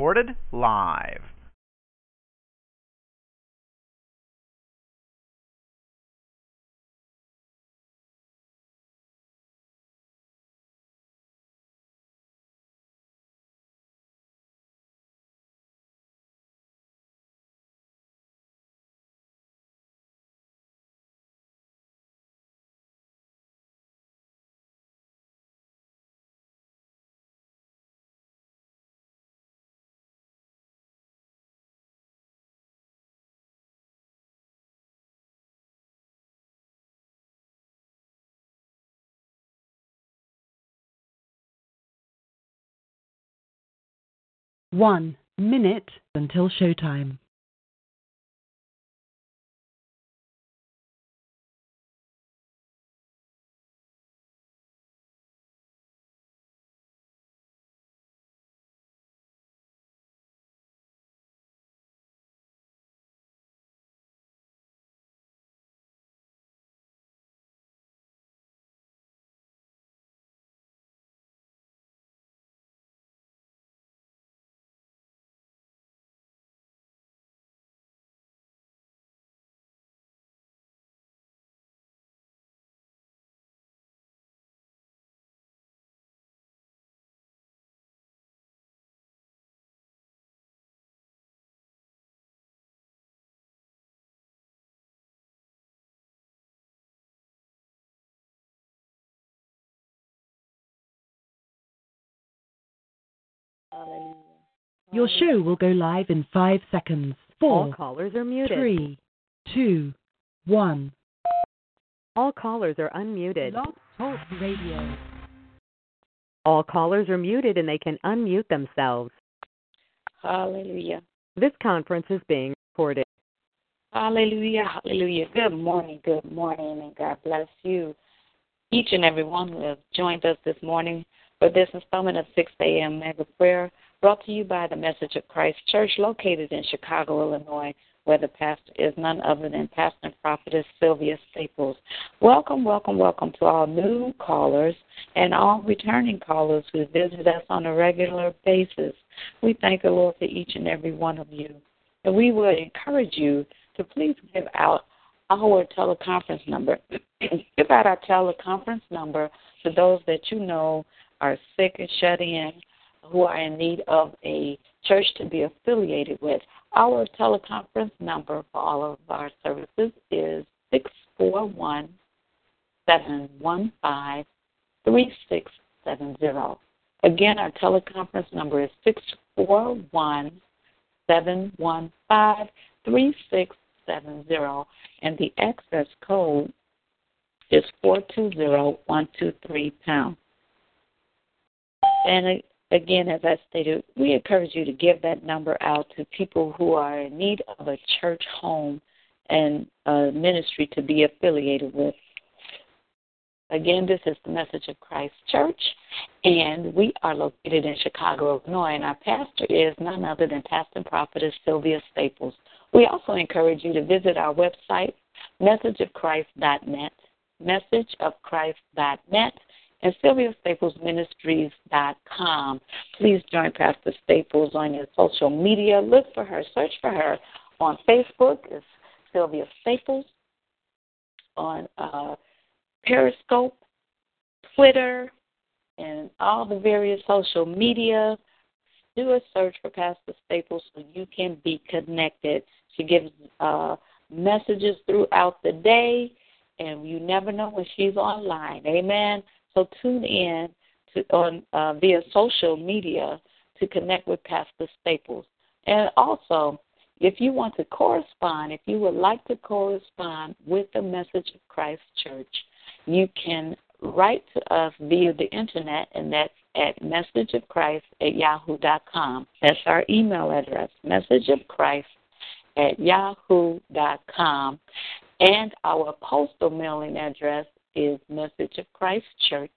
Recorded live. One minute until showtime. Your show will go live in five seconds. Four, All callers are muted. three, two, one. All callers are unmuted. Blog Talk Radio. All callers are muted and they can unmute themselves. Hallelujah. This conference is being recorded. Hallelujah. Hallelujah. Good morning. Good morning. And God bless you. Each and every one who has joined us this morning for this installment of 6 a.m. Mega Prayer brought to you by the Message of Christ Church located in Chicago, Illinois, where the pastor is none other than Pastor and Prophetess Sylvia Staples. Welcome, welcome, welcome to all new callers and all returning callers who visit us on a regular basis. We thank the Lord for each and every one of you. And we would encourage you to please give out our teleconference number. give out our teleconference number to those that you know are sick and shut in, who are in need of a church to be affiliated with. Our teleconference number for all of our services is 641 715 3670. Again, our teleconference number is 641 715 3670, and the access code is 420123 pound. And again, as I stated, we encourage you to give that number out to people who are in need of a church home and a ministry to be affiliated with. Again, this is the Message of Christ Church, and we are located in Chicago, Illinois, and our pastor is none other than Pastor and Prophetess Sylvia Staples. We also encourage you to visit our website, messageofchrist.net, messageofchrist.net, and SylviaStaplesMinistries.com. Please join Pastor Staples on your social media. Look for her, search for her on Facebook. It's Sylvia Staples. On uh, Periscope, Twitter, and all the various social media. Do a search for Pastor Staples so you can be connected. She gives uh, messages throughout the day, and you never know when she's online. Amen. So tune in to on uh, via social media to connect with Pastor Staples. And also, if you want to correspond, if you would like to correspond with the Message of Christ Church, you can write to us via the internet, and that's at messageofchrist at yahoo.com. That's our email address, messageofchrist at yahoo.com. And our postal mailing address is Message of Christ Church,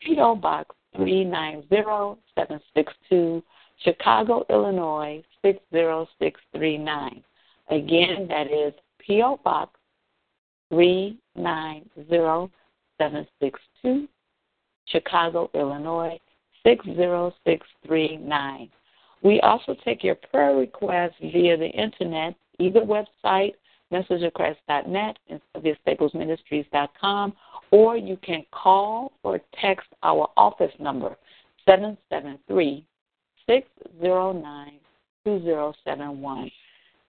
P.O. Box 390762, Chicago, Illinois 60639. Again, that is P.O. Box 390762, Chicago, Illinois 60639. We also take your prayer requests via the internet, either website, messageofchrist.net and SylviaStaplesMinistries.com, or you can call or text our office number, 773 609 2071.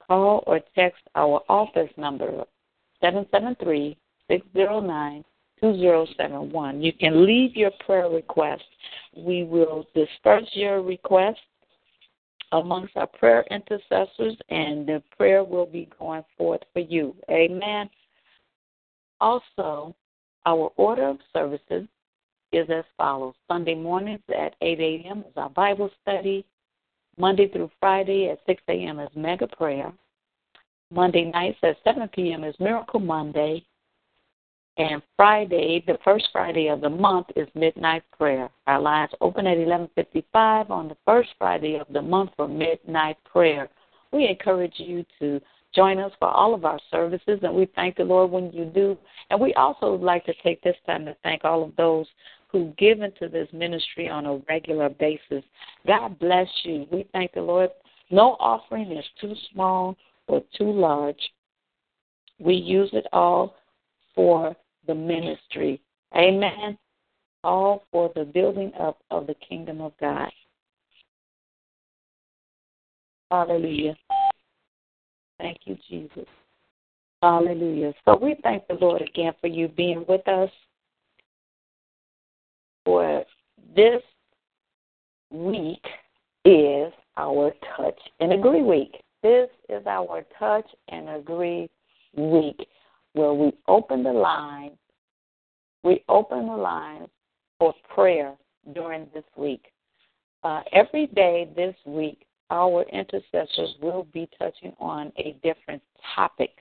Call or text our office number, 773 609 2071. You can leave your prayer request. We will disperse your request amongst our prayer intercessors, and the prayer will be going forth for you. Amen. Also, our order of services is as follows Sunday mornings at 8 a.m. is our Bible study. Monday through Friday at 6 a.m. is mega prayer. Monday nights at 7 p.m. is Miracle Monday. And Friday, the first Friday of the month, is midnight prayer. Our lines open at 11:55 on the first Friday of the month for midnight prayer. We encourage you to join us for all of our services, and we thank the Lord when you do. And we also would like to take this time to thank all of those who give into this ministry on a regular basis. God bless you. We thank the Lord. No offering is too small or too large. We use it all for the ministry. Amen. All for the building up of the kingdom of God. Hallelujah. Thank you, Jesus. Hallelujah. So we thank the Lord again for you being with us for this week is our touch and agree week. This is our touch and agree week where we open the line, we open the line for prayer during this week. Uh, every day this week, our intercessors will be touching on a different topic.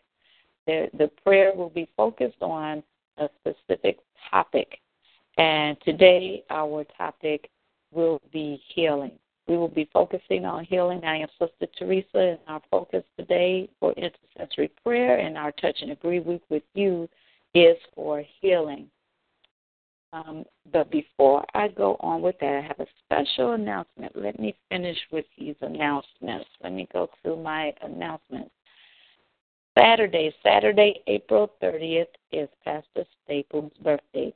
The, the prayer will be focused on a specific topic. And today, our topic will be healing. We will be focusing on healing. I am Sister Teresa, and our focus today for intercessory prayer and our touch and agree week with you is for healing. Um, but before I go on with that, I have a special announcement. Let me finish with these announcements. Let me go to my announcements. Saturday, Saturday, April 30th, is Pastor Staples' birthday.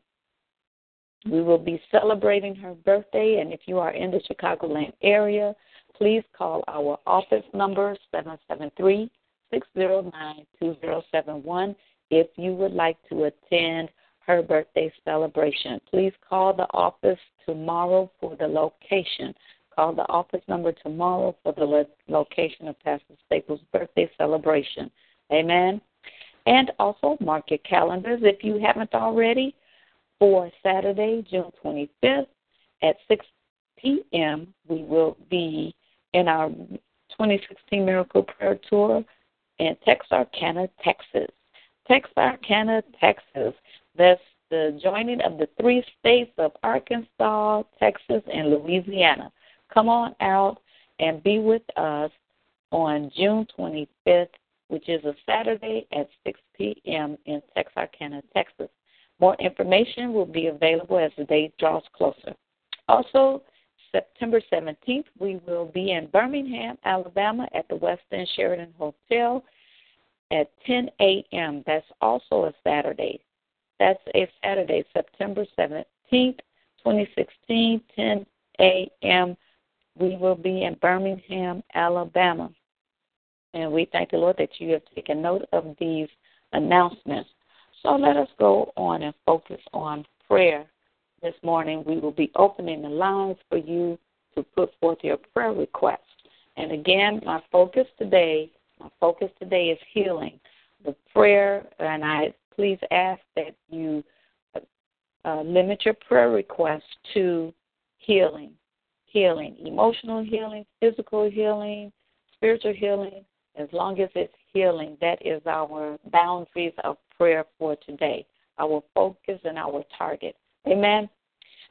We will be celebrating her birthday, and if you are in the Chicagoland area, please call our office number 773 609 2071 if you would like to attend her birthday celebration. Please call the office tomorrow for the location. Call the office number tomorrow for the location of Pastor Staples' birthday celebration. Amen. And also mark your calendars if you haven't already for Saturday, June 25th at 6 p.m. We will be in our 2016 Miracle Prayer Tour in Texarkana, Texas. Texarkana, Texas. That's the joining of the three states of Arkansas, Texas, and Louisiana. Come on out and be with us on June 25th, which is a Saturday at 6 p.m. in Texarkana, Texas. More information will be available as the date draws closer. Also, September 17th, we will be in Birmingham, Alabama at the West End Sheraton Hotel at 10 a.m. That's also a Saturday. That's a Saturday, September 17th, 2016, 10 a.m. We will be in Birmingham, Alabama. And we thank the Lord that you have taken note of these announcements. So let us go on and focus on prayer. This morning we will be opening the lines for you to put forth your prayer requests. And again, my focus today, my focus today is healing. The prayer, and I please ask that you uh, limit your prayer requests to healing, healing, emotional healing, physical healing, spiritual healing. As long as it's healing, that is our boundaries of prayer for today, our focus and our target. Amen.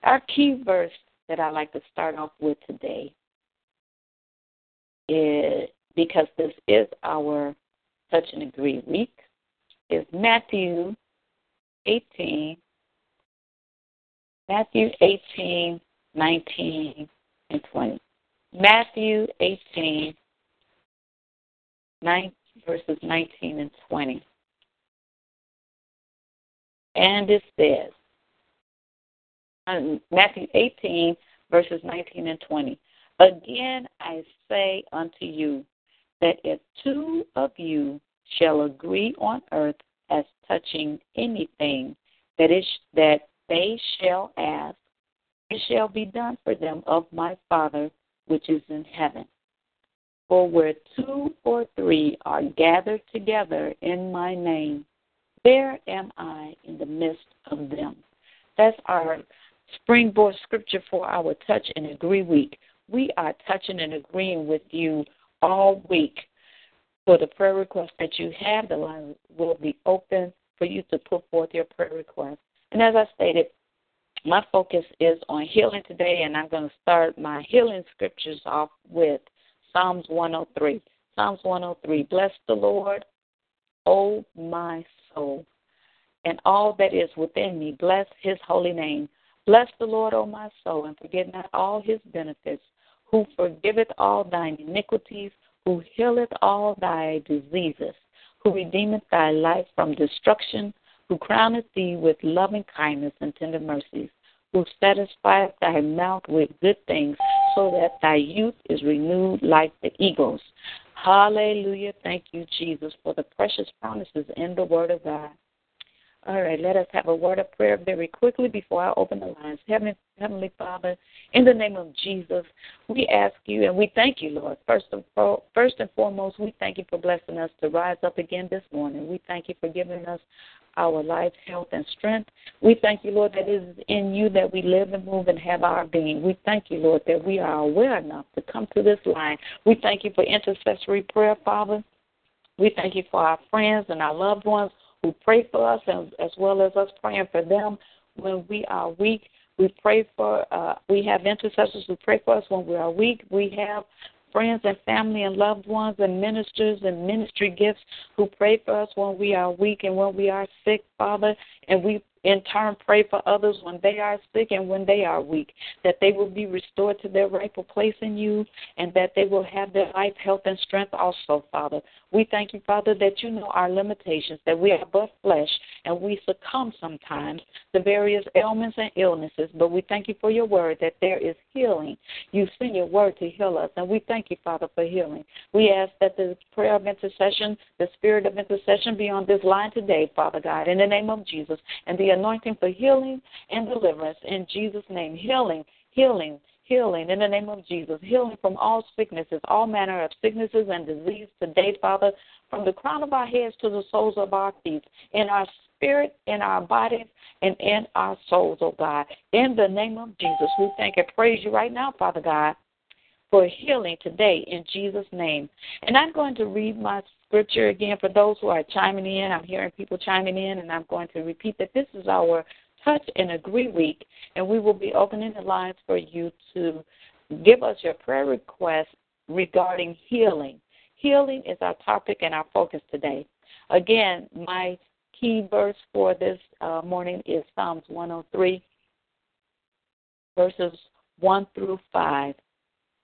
Our key verse that I like to start off with today is because this is our touch and agree week is Matthew 18 Matthew 18 19 and 20. Matthew 18 9 verses 19 and 20. And it says, uh, Matthew 18, verses 19 and 20. Again I say unto you that if two of you shall agree on earth as touching anything that is that they shall ask, it shall be done for them of my Father which is in heaven. For where two or three are gathered together in my name, there am I in the midst of them. That's our springboard scripture for our Touch and Agree week. We are touching and agreeing with you all week. For the prayer request that you have, the line will be open for you to put forth your prayer request. And as I stated, my focus is on healing today, and I'm going to start my healing scriptures off with Psalms 103. Psalms 103 Bless the Lord, O my soul, and all that is within me. Bless his holy name. Bless the Lord, O my soul, and forget not all his benefits, who forgiveth all thine iniquities, who healeth all thy diseases, who redeemeth thy life from destruction, who crowneth thee with loving kindness and tender mercies, who satisfieth thy mouth with good things, so that thy youth is renewed like the eagles. Hallelujah. Thank you, Jesus, for the precious promises in the Word of God. All right, let us have a word of prayer very quickly before I open the lines. Heavenly, Heavenly Father, in the name of Jesus, we ask you and we thank you, Lord. First and, first and foremost, we thank you for blessing us to rise up again this morning. We thank you for giving us our life, health, and strength. We thank you, Lord, that it is in you that we live and move and have our being. We thank you, Lord, that we are aware enough to come to this line. We thank you for intercessory prayer, Father. We thank you for our friends and our loved ones who pray for us, and as well as us praying for them when we are weak. We pray for, uh, we have intercessors who pray for us when we are weak. We have friends and family and loved ones and ministers and ministry gifts who pray for us when we are weak and when we are sick, Father. And we in turn pray for others when they are sick and when they are weak, that they will be restored to their rightful place in you and that they will have their life, health, and strength also, Father. We thank you, Father, that you know our limitations, that we are but flesh and we succumb sometimes to various ailments and illnesses, but we thank you for your word that there is healing. You send your word to heal us, and we thank you, Father, for healing. We ask that the prayer of intercession, the spirit of intercession be on this line today, Father God, in the name of Jesus, and the anointing for healing and deliverance in Jesus' name. Healing, healing, healing in the name of Jesus. Healing from all sicknesses, all manner of sicknesses and disease today, Father, from the crown of our heads to the soles of our feet, in our spirit, in our bodies, and in our souls, oh God. In the name of Jesus, we thank and praise you right now, Father God, for healing today in Jesus' name. And I'm going to read my scripture again for those who are chiming in. I'm hearing people chiming in, and I'm going to repeat that this is our touch and agree week, and we will be opening the lines for you to give us your prayer requests regarding healing. Healing is our topic and our focus today. Again, my key verse for this uh, morning is Psalms 103, verses 1 through 5.